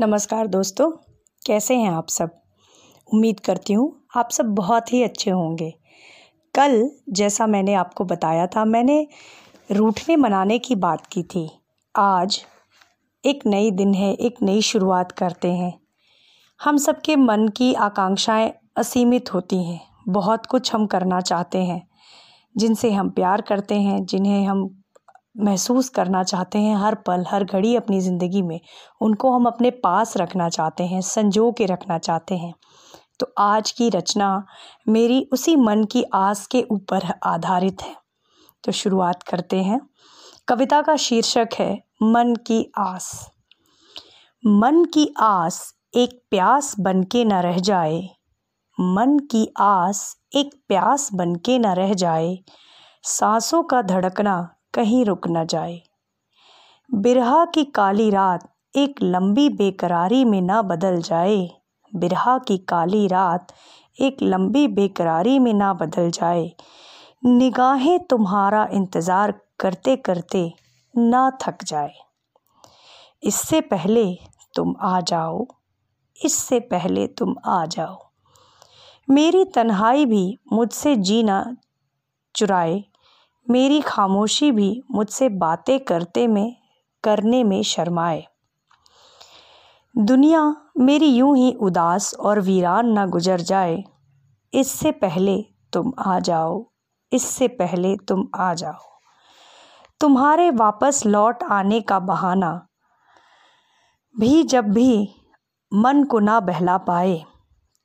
नमस्कार दोस्तों, कैसे हैं आप सब? उम्मीद करती हूँ आप सब बहुत ही अच्छे होंगे। कल, जैसा मैंने आपको बताया था, मैंने रूठने मनाने की बात की थी। आज एक नई दिन है, एक नई शुरुआत करते हैं। हम सबके मन की आकांक्षाएँ असीमित होती हैं। बहुत कुछ हम करना चाहते हैं, जिनसे हम प्यार करते हैं, जिन्हें हम महसूस करना चाहते हैं हर पल, हर घड़ी अपनी ज़िंदगी में, उनको हम अपने पास रखना चाहते हैं, संजो के रखना चाहते हैं। तो आज की रचना मेरी उसी मन की आस के ऊपर आधारित है। तो शुरुआत करते हैं। कविता का शीर्षक है, मन की आस। मन की आस एक प्यास बन के न रह जाए। मन की आस एक प्यास बन के न रह जाए। सांसों का धड़कना कहीं रुक न जाए। बिरहा की काली रात एक लंबी बेकरारी में ना बदल जाए। बिरहा की काली रात एक लंबी बेकरारी में ना बदल जाए। निगाहें तुम्हारा इंतज़ार करते करते ना थक जाए। इससे पहले तुम आ जाओ। इससे पहले तुम आ जाओ। मेरी तन्हाई भी मुझसे जीना चुराए। मेरी खामोशी भी मुझसे बातें करते में, करने में शर्माए। दुनिया मेरी यूँ ही उदास और वीरान ना गुजर जाए। इससे पहले तुम आ जाओ। इससे पहले तुम आ जाओ। तुम्हारे वापस लौट आने का बहाना भी जब भी मन को ना बहला पाए,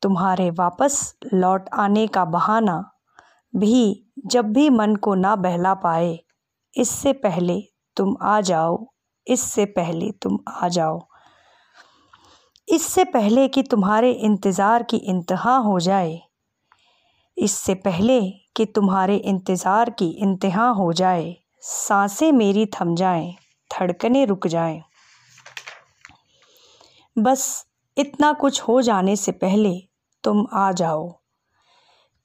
तुम्हारे वापस लौट आने का बहाना भी जब भी मन को ना बहला पाए, इससे पहले तुम आ जाओ, इससे पहले तुम आ जाओ। इससे पहले कि तुम्हारे इंतज़ार की इंतहा हो जाए, इससे पहले कि तुम्हारे इंतज़ार की इंतहा हो जाए, साँसें मेरी थम जाएँ, धड़कने रुक जाएँ। बस इतना कुछ हो जाने से पहले तुम आ जाओ।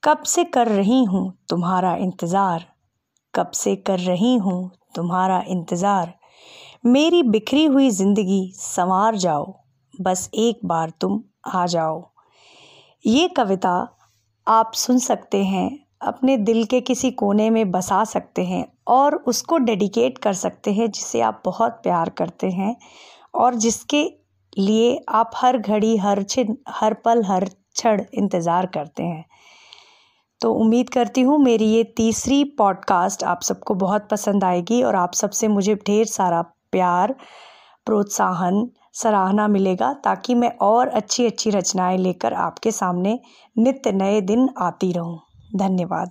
कब से कर रही हूँ तुम्हारा इंतज़ार? कब से कर रही हूँ तुम्हारा इंतज़ार? मेरी बिखरी हुई ज़िंदगी संवार जाओ, बस एक बार तुम आ जाओ। ये कविता आप सुन सकते हैं, अपने दिल के किसी कोने में बसा सकते हैं और उसको डेडिकेट कर सकते हैं जिसे आप बहुत प्यार करते हैं और जिसके लिए आप हर घड़ी, हर छिन, हर पल, हर क्षण इंतज़ार करते हैं। तो उम्मीद करती हूँ मेरी ये तीसरी पॉडकास्ट आप सबको बहुत पसंद आएगी और आप सबसे मुझे ढेर सारा प्यार, प्रोत्साहन, सराहना मिलेगा ताकि मैं और अच्छी अच्छी रचनाएँ लेकर आपके सामने नित्य नए दिन आती रहूँ। धन्यवाद।